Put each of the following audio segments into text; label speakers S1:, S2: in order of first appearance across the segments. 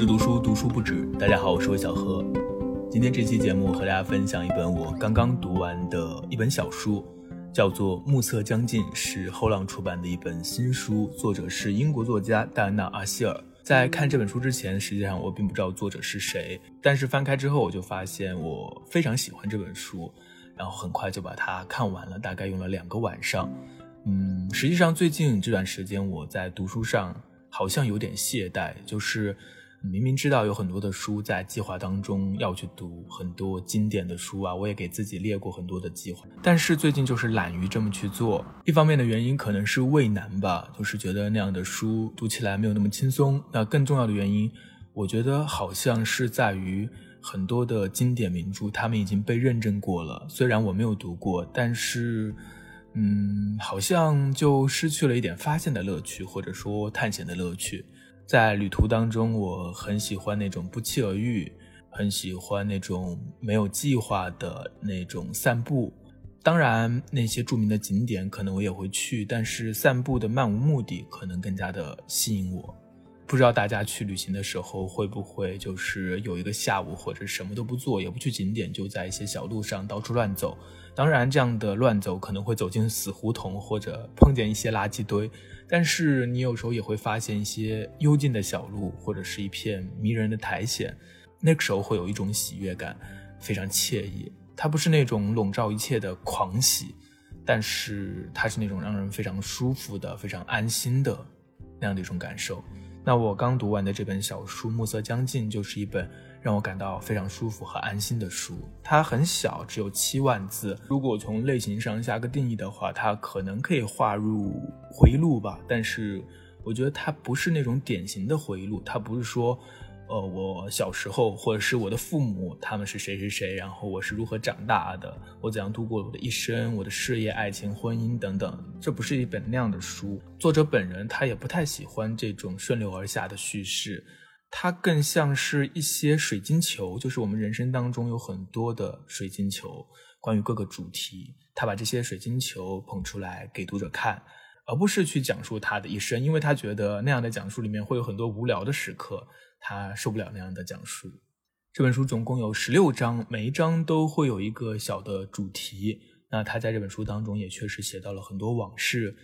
S1: 止读书，读书不止。大家好，我是魏小何。今天这期节目和大家分享一本我刚刚读完的一本小书，叫做《暮色将近》，是后浪出版的一本新书，作者是英国作家戴安娜·阿希尔。在看这本书之前，实际上我并不知道作者是谁，但是翻开之后，我就发现我非常喜欢这本书，然后很快就把它看完了，大概用了两个晚上。嗯，实际上最近这段时间我在读书上好像有点懈怠，就是明明知道有很多的书在计划当中要去读很多经典的书啊，我也给自己列过很多的计划，但是最近就是懒于这么去做。一方面的原因可能是畏难吧，就是觉得那样的书读起来没有那么轻松。那更重要的原因，我觉得好像是在于很多的经典名著，他们已经被认证过了，虽然我没有读过，但是。嗯，好像就失去了一点发现的乐趣，或者说探险的乐趣。在旅途当中，我很喜欢那种不期而遇，很喜欢那种没有计划的那种散步。当然，那些著名的景点可能我也会去，但是散步的漫无目的可能更加的吸引我。不知道大家去旅行的时候会不会就是有一个下午，或者什么都不做，也不去景点，就在一些小路上到处乱走。当然，这样的乱走可能会走进死胡同，或者碰见一些垃圾堆。但是你有时候也会发现一些幽静的小路，或者是一片迷人的苔藓。那个时候会有一种喜悦感，非常惬意。它不是那种笼罩一切的狂喜，但是它是那种让人非常舒服的、非常安心的那样的一种感受。那我刚读完的这本小书《暮色将近》，就是一本。让我感到非常舒服和安心的书，它很小，只有七万字。如果从类型上下个定义的话，它可能可以划入回忆录吧。但是，我觉得它不是那种典型的回忆录。它不是说，呃，我小时候或者是我的父母他们是谁谁谁，然后我是如何长大的，我怎样度过我的一生，我的事业、爱情、婚姻等等。这不是一本那样的书。作者本人他也不太喜欢这种顺流而下的叙事。它更像是一些水晶球，就是我们人生当中有很多的水晶球，关于各个主题，他把这些水晶球捧出来给读者看，而不是去讲述他的一生，因为他觉得那样的讲述里面会有很多无聊的时刻，他受不了那样的讲述。这本书总共有十六章，每一章都会有一个小的主题。那他在这本书当中也确实写到了很多往事，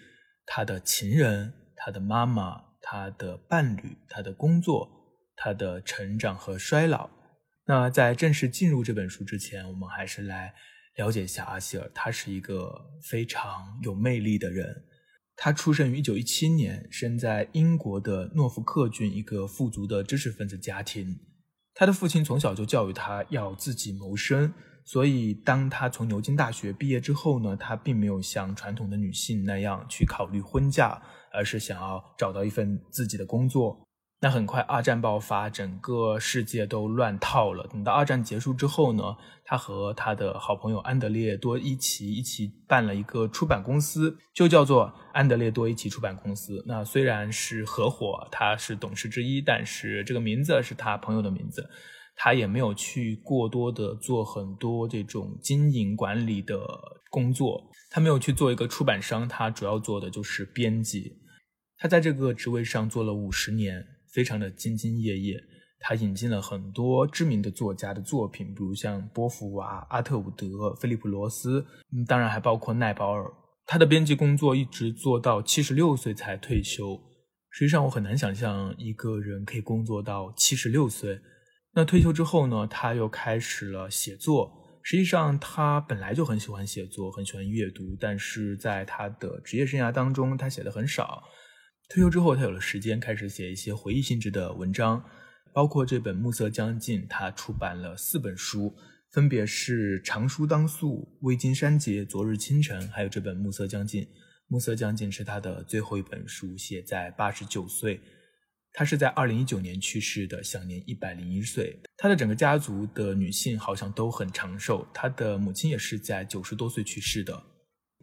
S1: 他的情人、他的妈妈、他的伴侣、他的工作。他的成长和衰老。那在正式进入这本书之前，我们还是来了解一下阿希尔。他是一个非常有魅力的人。他出生于一九一七年，生在英国的诺福克郡一个富足的知识分子家庭。他的父亲从小就教育他要自己谋生，所以当他从牛津大学毕业之后呢，他并没有像传统的女性那样去考虑婚嫁，而是想要找到一份自己的工作。那很快，二战爆发，整个世界都乱套了。等到二战结束之后呢，他和他的好朋友安德烈多伊奇一起办了一个出版公司，就叫做安德烈多伊奇出版公司。那虽然是合伙，他是董事之一，但是这个名字是他朋友的名字。他也没有去过多的做很多这种经营管理的工作，他没有去做一个出版商，他主要做的就是编辑。他在这个职位上做了五十年。非常的兢兢业业，他引进了很多知名的作家的作品，比如像波伏娃、阿特伍德、菲利普罗斯，嗯，当然还包括奈保尔。他的编辑工作一直做到七十六岁才退休。实际上，我很难想象一个人可以工作到七十六岁。那退休之后呢？他又开始了写作。实际上，他本来就很喜欢写作，很喜欢阅读，但是在他的职业生涯当中，他写的很少。退休之后，他有了时间，开始写一些回忆性质的文章，包括这本《暮色将近》，他出版了四本书，分别是《长书当宿》《未经删节》《昨日清晨》，还有这本《暮色将近》。《暮色将近》是他的最后一本书，写在八十九岁。他是在二零一九年去世的，享年一百零一岁。他的整个家族的女性好像都很长寿，他的母亲也是在九十多岁去世的。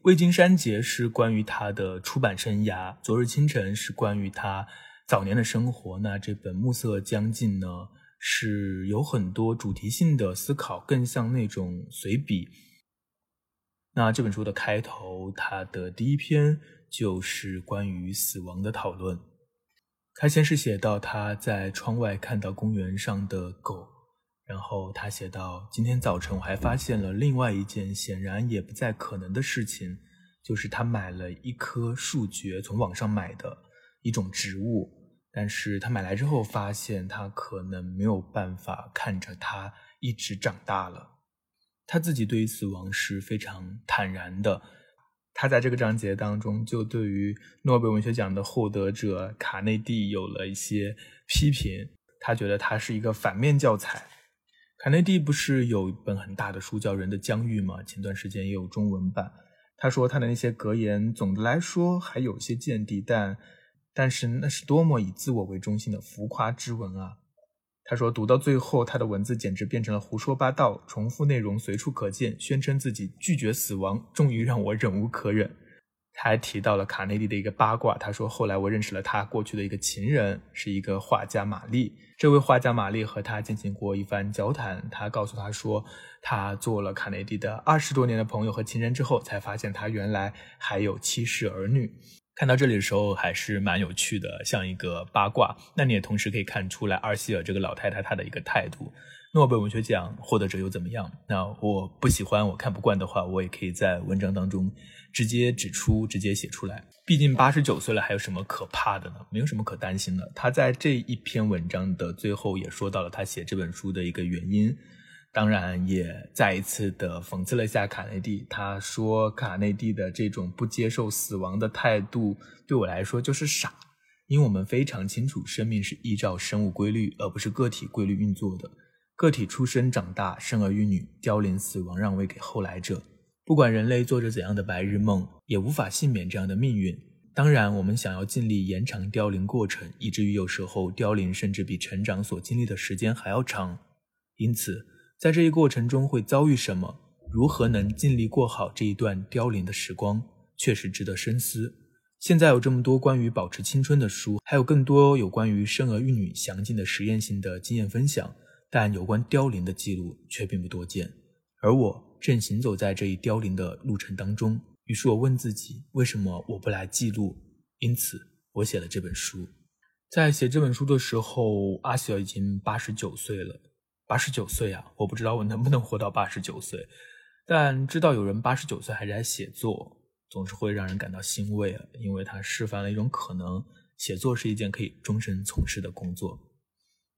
S1: 未经删节是关于他的出版生涯，昨日清晨是关于他早年的生活。那这本暮色将近呢，是有很多主题性的思考，更像那种随笔。那这本书的开头，它的第一篇就是关于死亡的讨论。他先是写到他在窗外看到公园上的狗，然后他写道今天早晨我还发现了另外一件显然也不再可能的事情，就是他买了一棵树蕨，从网上买的一种植物，但是他买来之后发现他可能没有办法看着它一直长大了。他自己对于死亡是非常坦然的。他在这个章节当中，就对于诺贝尔文学奖的获得者卡内蒂有了一些批评。他觉得他是一个反面教材。卡内蒂不是有一本很大的书叫《人的疆域》吗？前段时间也有中文版。他说他的那些格言，总的来说还有些见地，但但是那是多么以自我为中心的浮夸之文啊！他说：“读到最后，他的文字简直变成了胡说八道，重复内容随处可见，宣称自己拒绝死亡，终于让我忍无可忍。”他还提到了卡内蒂的一个八卦。他说：“后来我认识了他过去的一个情人，是一个画家玛丽。这位画家玛丽和他进行过一番交谈。他告诉他说，他做了卡内蒂的二十多年的朋友和情人之后，才发现他原来还有妻室儿女。”看到这里的时候还是蛮有趣的，像一个八卦。那你也同时可以看出来，阿希尔这个老太太她的一个态度。诺贝尔文学奖获得者又怎么样？那我不喜欢、我看不惯的话，我也可以在文章当中直接指出、直接写出来。毕竟八十九岁了，还有什么可怕的呢？没有什么可担心的。他在这一篇文章的最后也说到了他写这本书的一个原因。当然，也再一次的讽刺了一下卡内蒂。他说：“卡内蒂的这种不接受死亡的态度，对我来说就是傻。因为我们非常清楚，生命是依照生物规律，而不是个体规律运作的。个体出生、长大、生儿育女、凋零、死亡，让位给后来者。不管人类做着怎样的白日梦，也无法幸免这样的命运。当然，我们想要尽力延长凋零过程，以至于有时候凋零甚至比成长所经历的时间还要长。因此。”在这一过程中会遭遇什么？如何能尽力过好这一段凋零的时光，确实值得深思。现在有这么多关于保持青春的书，还有更多有关于生儿育女详尽的实验性的经验分享，但有关凋零的记录却并不多见。而我正行走在这一凋零的路程当中，于是我问自己：为什么我不来记录？因此，我写了这本书。在写这本书的时候，阿喜尔已经八十九岁了。八十九岁啊，我不知道我能不能活到八十九岁，但知道有人八十九岁还在写作，总是会让人感到欣慰啊，因为他示范了一种可能，写作是一件可以终身从事的工作。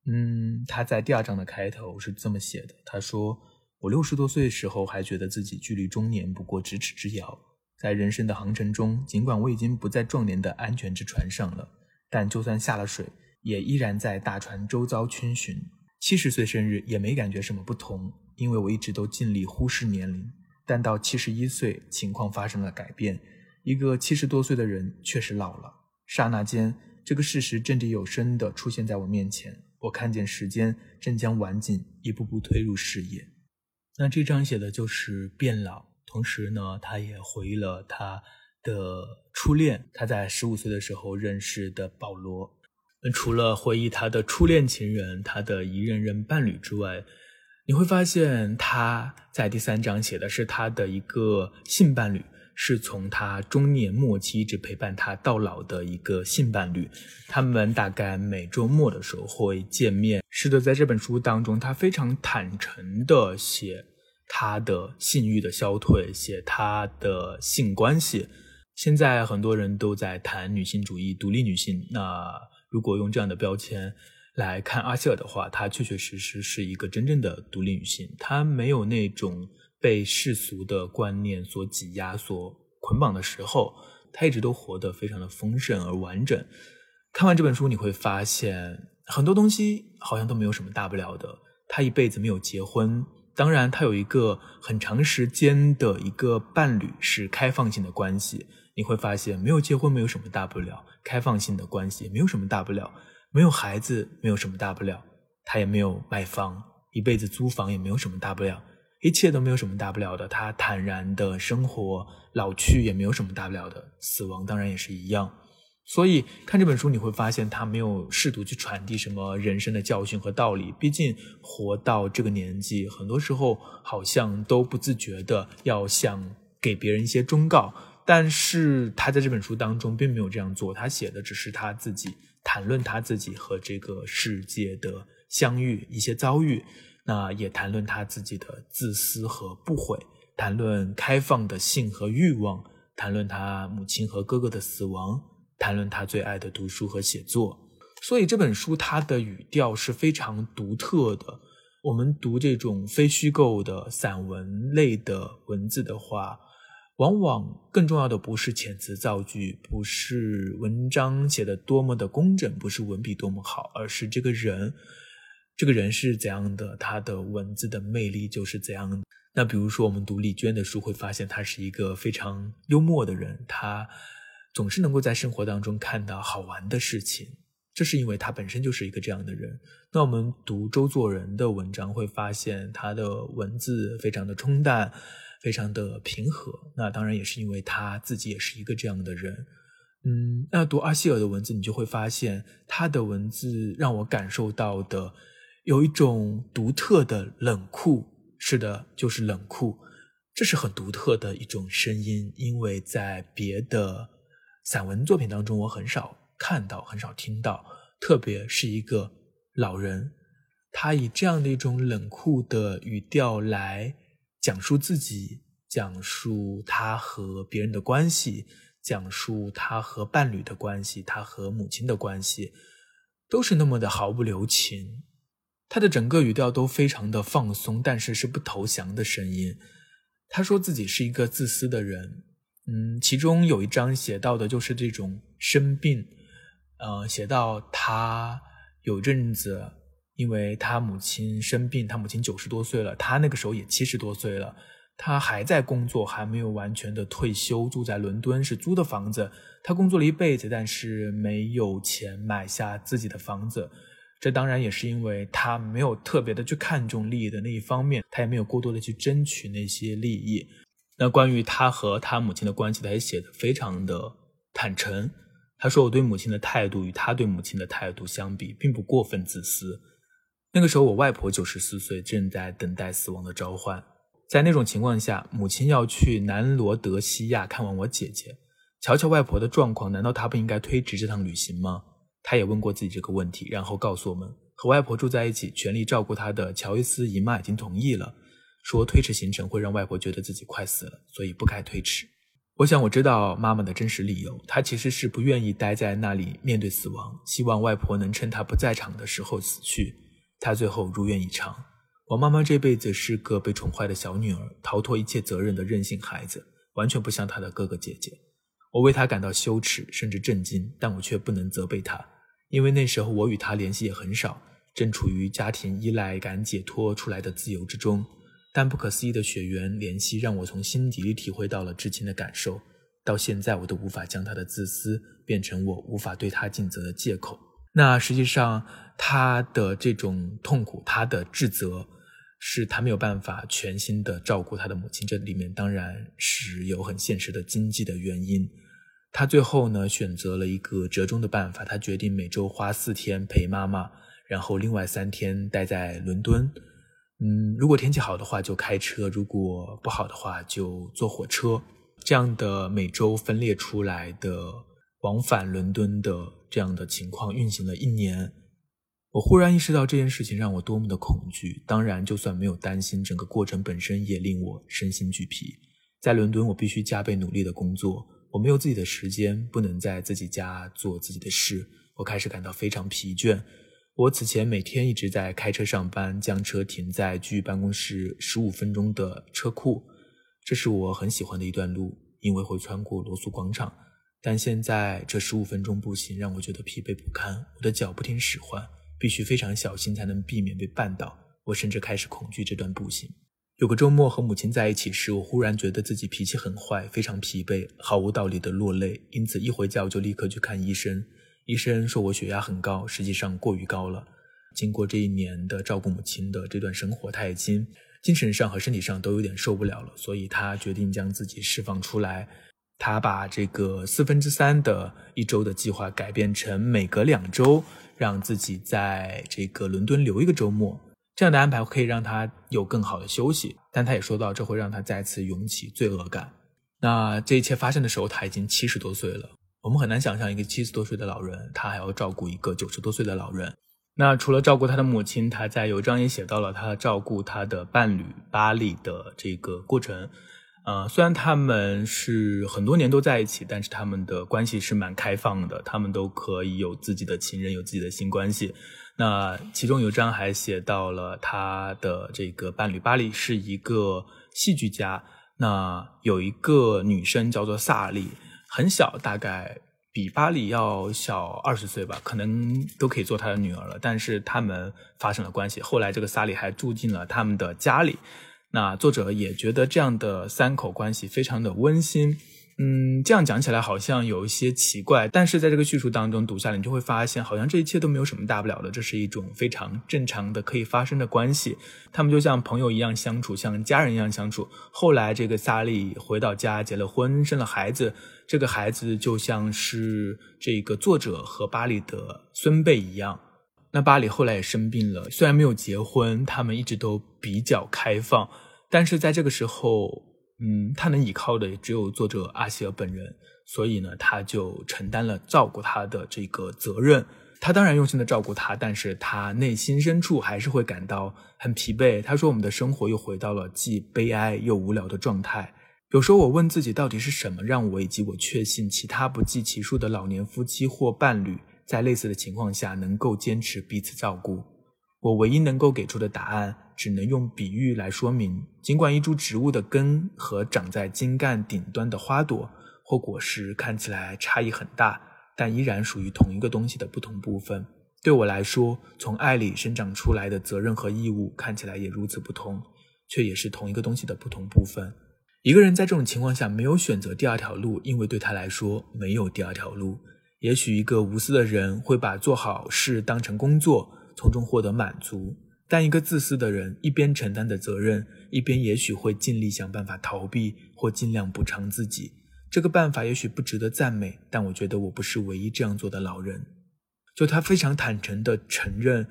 S1: 嗯，他在第二章的开头是这么写的，他说：“我六十多岁的时候还觉得自己距离中年不过咫尺之遥，在人生的航程中，尽管我已经不在壮年的安全之船上了，但就算下了水，也依然在大船周遭逡巡。”七十岁生日也没感觉什么不同，因为我一直都尽力忽视年龄。但到七十一岁，情况发生了改变。一个七十多岁的人确实老了。刹那间，这个事实掷地有声地出现在我面前。我看见时间正将晚景一步步推入视野。那这张写的就是变老，同时呢，他也回忆了他的初恋，他在十五岁的时候认识的保罗。除了回忆他的初恋情人、他的一任任伴侣之外，你会发现他在第三章写的是他的一个性伴侣，是从他中年末期一直陪伴他到老的一个性伴侣。他们大概每周末的时候会见面。是的，在这本书当中，他非常坦诚的写他的性欲的消退，写他的性关系。现在很多人都在谈女性主义、独立女性，那。如果用这样的标签来看阿希尔的话，她确确实实是一个真正的独立女性。她没有那种被世俗的观念所挤压、所捆绑的时候，他一直都活得非常的丰盛而完整。看完这本书，你会发现很多东西好像都没有什么大不了的。他一辈子没有结婚，当然他有一个很长时间的一个伴侣是开放性的关系。你会发现，没有结婚没有什么大不了，开放性的关系没有什么大不了，没有孩子没有什么大不了，他也没有买房，一辈子租房也没有什么大不了，一切都没有什么大不了的。他坦然的生活，老去也没有什么大不了的，死亡当然也是一样。所以看这本书，你会发现他没有试图去传递什么人生的教训和道理。毕竟活到这个年纪，很多时候好像都不自觉的要想给别人一些忠告。但是他在这本书当中并没有这样做，他写的只是他自己谈论他自己和这个世界的相遇一些遭遇，那也谈论他自己的自私和不悔，谈论开放的性和欲望，谈论他母亲和哥哥的死亡，谈论他最爱的读书和写作。所以这本书它的语调是非常独特的。我们读这种非虚构的散文类的文字的话，往往更重要的不是遣词造句，不是文章写的多么的工整，不是文笔多么好，而是这个人，这个人是怎样的，他的文字的魅力就是怎样。那比如说，我们读李娟的书，会发现她是一个非常幽默的人，她总是能够在生活当中看到好玩的事情。这是因为他本身就是一个这样的人。那我们读周作人的文章，会发现他的文字非常的冲淡，非常的平和。那当然也是因为他自己也是一个这样的人。嗯，那读阿希尔的文字，你就会发现他的文字让我感受到的有一种独特的冷酷。是的，就是冷酷，这是很独特的一种声音，因为在别的散文作品当中，我很少。看到很少听到，特别是一个老人，他以这样的一种冷酷的语调来讲述自己，讲述他和别人的关系，讲述他和伴侣的关系，他和母亲的关系，都是那么的毫不留情。他的整个语调都非常的放松，但是是不投降的声音。他说自己是一个自私的人，嗯，其中有一章写到的就是这种生病。呃，写到他有阵子，因为他母亲生病，他母亲九十多岁了，他那个时候也七十多岁了，他还在工作，还没有完全的退休，住在伦敦是租的房子。他工作了一辈子，但是没有钱买下自己的房子。这当然也是因为他没有特别的去看重利益的那一方面，他也没有过多的去争取那些利益。那关于他和他母亲的关系，他也写的非常的坦诚。他说：“我对母亲的态度与他对母亲的态度相比，并不过分自私。那个时候，我外婆九十四岁，正在等待死亡的召唤。在那种情况下，母亲要去南罗德西亚看望我姐姐。瞧瞧外婆的状况，难道她不应该推迟这趟旅行吗？”他也问过自己这个问题，然后告诉我们：和外婆住在一起，全力照顾她的乔伊斯姨妈已经同意了，说推迟行程会让外婆觉得自己快死了，所以不该推迟。我想我知道妈妈的真实理由，她其实是不愿意待在那里面对死亡，希望外婆能趁她不在场的时候死去。她最后如愿以偿。我妈妈这辈子是个被宠坏的小女儿，逃脱一切责任的任性孩子，完全不像她的哥哥姐姐。我为她感到羞耻，甚至震惊，但我却不能责备她，因为那时候我与他联系也很少，正处于家庭依赖感解脱出来的自由之中。但不可思议的血缘联系让我从心底里体会到了至亲的感受，到现在我都无法将他的自私变成我无法对他尽责的借口。那实际上他的这种痛苦，他的自责，是他没有办法全心的照顾他的母亲。这里面当然是有很现实的经济的原因。他最后呢选择了一个折中的办法，他决定每周花四天陪妈妈，然后另外三天待在伦敦。嗯，如果天气好的话就开车，如果不好的话就坐火车。这样的每周分裂出来的往返伦敦的这样的情况运行了一年，我忽然意识到这件事情让我多么的恐惧。当然，就算没有担心，整个过程本身也令我身心俱疲。在伦敦，我必须加倍努力的工作，我没有自己的时间，不能在自己家做自己的事。我开始感到非常疲倦。我此前每天一直在开车上班，将车停在距办公室十五分钟的车库。这是我很喜欢的一段路，因为会穿过罗素广场。但现在这十五分钟步行让我觉得疲惫不堪，我的脚不听使唤，必须非常小心才能避免被绊倒。我甚至开始恐惧这段步行。有个周末和母亲在一起时，我忽然觉得自己脾气很坏，非常疲惫，毫无道理的落泪，因此一回家我就立刻去看医生。医生说我血压很高，实际上过于高了。经过这一年的照顾母亲的这段生活，他已经精神上和身体上都有点受不了了，所以他决定将自己释放出来。他把这个四分之三的一周的计划改变成每隔两周让自己在这个伦敦留一个周末。这样的安排可以让他有更好的休息，但他也说到这会让他再次涌起罪恶感。那这一切发生的时候，他已经七十多岁了。我们很难想象一个七十多岁的老人，他还要照顾一个九十多岁的老人。那除了照顾他的母亲，他在有章也写到了他照顾他的伴侣巴利的这个过程。呃，虽然他们是很多年都在一起，但是他们的关系是蛮开放的，他们都可以有自己的情人，有自己的性关系。那其中有章还写到了他的这个伴侣巴里是一个戏剧家。那有一个女生叫做萨利，很小，大概比巴里要小二十岁吧，可能都可以做他的女儿了。但是他们发生了关系，后来这个萨利还住进了他们的家里。那作者也觉得这样的三口关系非常的温馨。嗯，这样讲起来好像有一些奇怪，但是在这个叙述当中读下来，你就会发现，好像这一切都没有什么大不了的，这是一种非常正常的可以发生的关系。他们就像朋友一样相处，像家人一样相处。后来这个萨利回到家，结了婚，生了孩子，这个孩子就像是这个作者和巴里的孙辈一样。那巴里后来也生病了，虽然没有结婚，他们一直都比较开放，但是在这个时候。嗯，他能依靠的也只有作者阿希尔本人，所以呢，他就承担了照顾他的这个责任。他当然用心的照顾他，但是他内心深处还是会感到很疲惫。他说：“我们的生活又回到了既悲哀又无聊的状态。有时候我问自己，到底是什么让我以及我确信其他不计其数的老年夫妻或伴侣，在类似的情况下能够坚持彼此照顾？我唯一能够给出的答案。”只能用比喻来说明。尽管一株植物的根和长在茎干顶端的花朵或果实看起来差异很大，但依然属于同一个东西的不同部分。对我来说，从爱里生长出来的责任和义务看起来也如此不同，却也是同一个东西的不同部分。一个人在这种情况下没有选择第二条路，因为对他来说没有第二条路。也许一个无私的人会把做好事当成工作，从中获得满足。但一个自私的人，一边承担的责任，一边也许会尽力想办法逃避或尽量补偿自己。这个办法也许不值得赞美，但我觉得我不是唯一这样做的老人。就他非常坦诚地承认，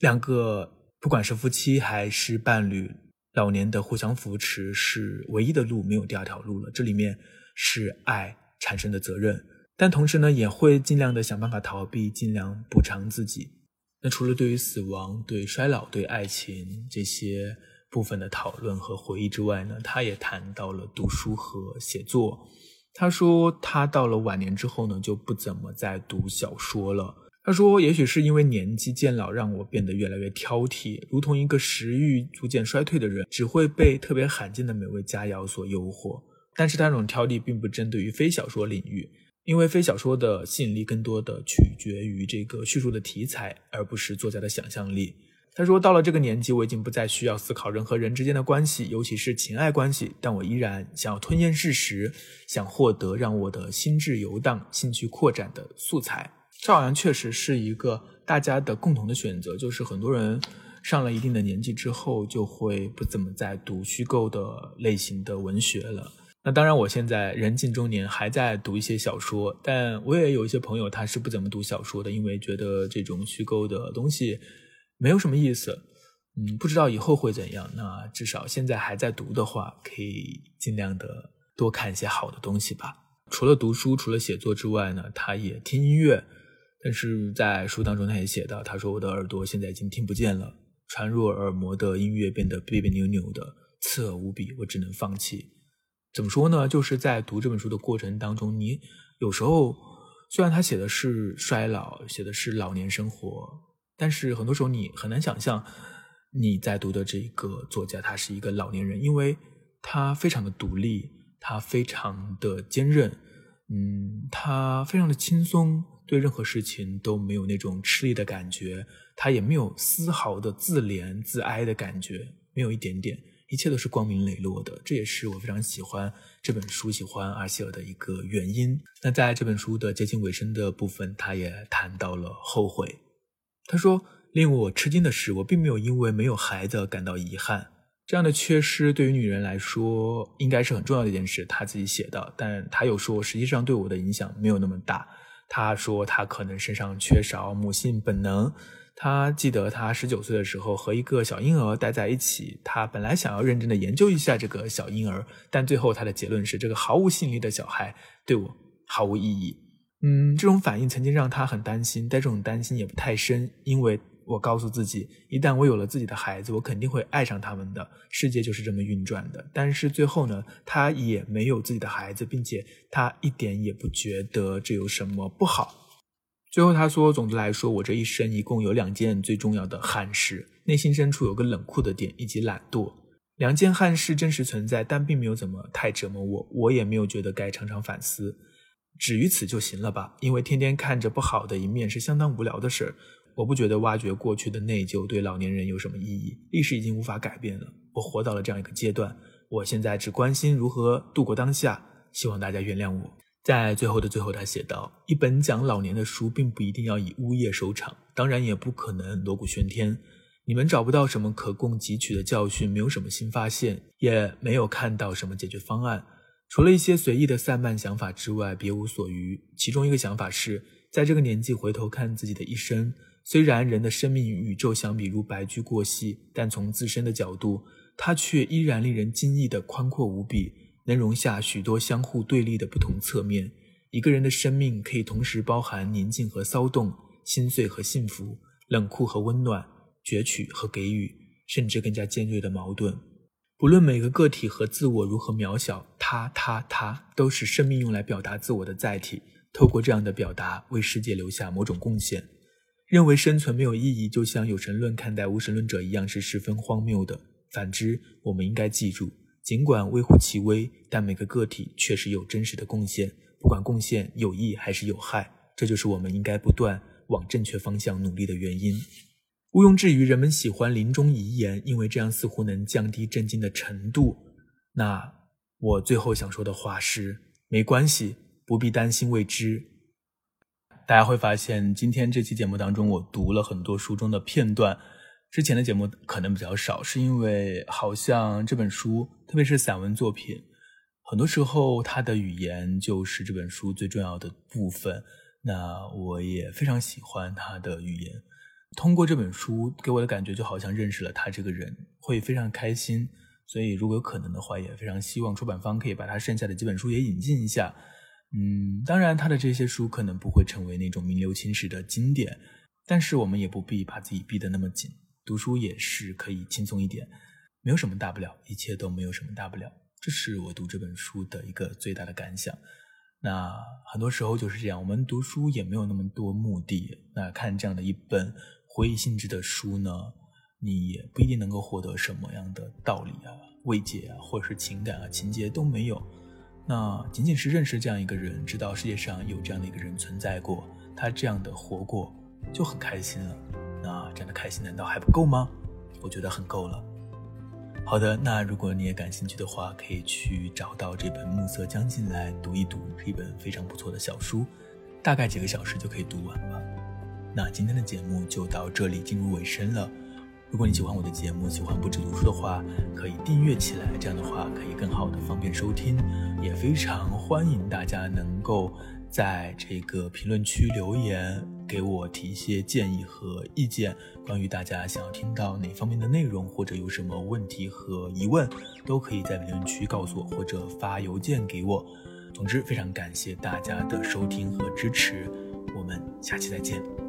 S1: 两个不管是夫妻还是伴侣，老年的互相扶持是唯一的路，没有第二条路了。这里面是爱产生的责任，但同时呢，也会尽量的想办法逃避，尽量补偿自己。那除了对于死亡、对衰老、对爱情这些部分的讨论和回忆之外呢，他也谈到了读书和写作。他说，他到了晚年之后呢，就不怎么再读小说了。他说，也许是因为年纪渐老，让我变得越来越挑剔，如同一个食欲逐渐衰退的人，只会被特别罕见的美味佳肴所诱惑。但是，他这种挑剔并不针对于非小说领域。因为非小说的吸引力更多的取决于这个叙述的题材，而不是作家的想象力。他说：“到了这个年纪，我已经不再需要思考人和人之间的关系，尤其是情爱关系，但我依然想要吞咽事实，想获得让我的心智游荡、兴趣扩展的素材。”这好像确实是一个大家的共同的选择，就是很多人上了一定的年纪之后，就会不怎么再读虚构的类型的文学了。那当然，我现在人近中年，还在读一些小说，但我也有一些朋友，他是不怎么读小说的，因为觉得这种虚构的东西没有什么意思。嗯，不知道以后会怎样。那至少现在还在读的话，可以尽量的多看一些好的东西吧。除了读书，除了写作之外呢，他也听音乐。但是在书当中，他也写到，他说我的耳朵现在已经听不见了，传入耳膜的音乐变得别别扭扭的，刺耳无比，我只能放弃。怎么说呢？就是在读这本书的过程当中，你有时候虽然他写的是衰老，写的是老年生活，但是很多时候你很难想象你在读的这一个作家他是一个老年人，因为他非常的独立，他非常的坚韧，嗯，他非常的轻松，对任何事情都没有那种吃力的感觉，他也没有丝毫的自怜自哀的感觉，没有一点点。一切都是光明磊落的，这也是我非常喜欢这本书、喜欢阿希尔的一个原因。那在这本书的接近尾声的部分，他也谈到了后悔。他说：“令我吃惊的是，我并没有因为没有孩子感到遗憾。这样的缺失对于女人来说应该是很重要的一件事。”他自己写的，但他又说：“实际上对我的影响没有那么大。他说他可能身上缺少母性本能。他记得他十九岁的时候和一个小婴儿待在一起，他本来想要认真的研究一下这个小婴儿，但最后他的结论是这个毫无吸引力的小孩对我毫无意义。嗯，这种反应曾经让他很担心，但这种担心也不太深，因为我告诉自己，一旦我有了自己的孩子，我肯定会爱上他们的。世界就是这么运转的。但是最后呢，他也没有自己的孩子，并且他一点也不觉得这有什么不好。最后他说：“总的来说，我这一生一共有两件最重要的憾事，内心深处有个冷酷的点，以及懒惰。两件憾事真实存在，但并没有怎么太折磨我，我也没有觉得该常常反思，止于此就行了吧。因为天天看着不好的一面是相当无聊的事儿。我不觉得挖掘过去的内疚对老年人有什么意义，历史已经无法改变了。我活到了这样一个阶段，我现在只关心如何度过当下。希望大家原谅我。”在最后的最后，他写道：“一本讲老年的书，并不一定要以呜咽收场，当然也不可能锣鼓喧天。你们找不到什么可供汲取的教训，没有什么新发现，也没有看到什么解决方案，除了一些随意的散漫想法之外，别无所余。其中一个想法是，在这个年纪回头看自己的一生，虽然人的生命与宇宙相比如白驹过隙，但从自身的角度，它却依然令人惊异的宽阔无比。”能容下许多相互对立的不同侧面。一个人的生命可以同时包含宁静和骚动、心碎和幸福、冷酷和温暖、攫取和给予，甚至更加尖锐的矛盾。不论每个个体和自我如何渺小，他、他、他都是生命用来表达自我的载体。透过这样的表达，为世界留下某种贡献。认为生存没有意义，就像有神论看待无神论者一样，是十分荒谬的。反之，我们应该记住。尽管微乎其微，但每个个体确实有真实的贡献，不管贡献有益还是有害，这就是我们应该不断往正确方向努力的原因。毋庸置疑，人们喜欢临终遗言，因为这样似乎能降低震惊的程度。那我最后想说的话是：没关系，不必担心未知。大家会发现，今天这期节目当中，我读了很多书中的片段。之前的节目可能比较少，是因为好像这本书，特别是散文作品，很多时候它的语言就是这本书最重要的部分。那我也非常喜欢他的语言，通过这本书给我的感觉就好像认识了他这个人，会非常开心。所以如果有可能的话，也非常希望出版方可以把他剩下的几本书也引进一下。嗯，当然他的这些书可能不会成为那种名留青史的经典，但是我们也不必把自己逼得那么紧。读书也是可以轻松一点，没有什么大不了，一切都没有什么大不了。这是我读这本书的一个最大的感想。那很多时候就是这样，我们读书也没有那么多目的。那看这样的一本回忆性质的书呢，你也不一定能够获得什么样的道理啊、慰藉啊，或者是情感啊、情节都没有。那仅仅是认识这样一个人，知道世界上有这样的一个人存在过，他这样的活过，就很开心了。那这样的开心难道还不够吗？我觉得很够了。好的，那如果你也感兴趣的话，可以去找到这本《暮色将近》来读一读，是一本非常不错的小书，大概几个小时就可以读完吧。那今天的节目就到这里进入尾声了。如果你喜欢我的节目，喜欢不止读书的话，可以订阅起来，这样的话可以更好的方便收听。也非常欢迎大家能够。在这个评论区留言，给我提一些建议和意见。关于大家想要听到哪方面的内容，或者有什么问题和疑问，都可以在评论区告诉我，或者发邮件给我。总之，非常感谢大家的收听和支持，我们下期再见。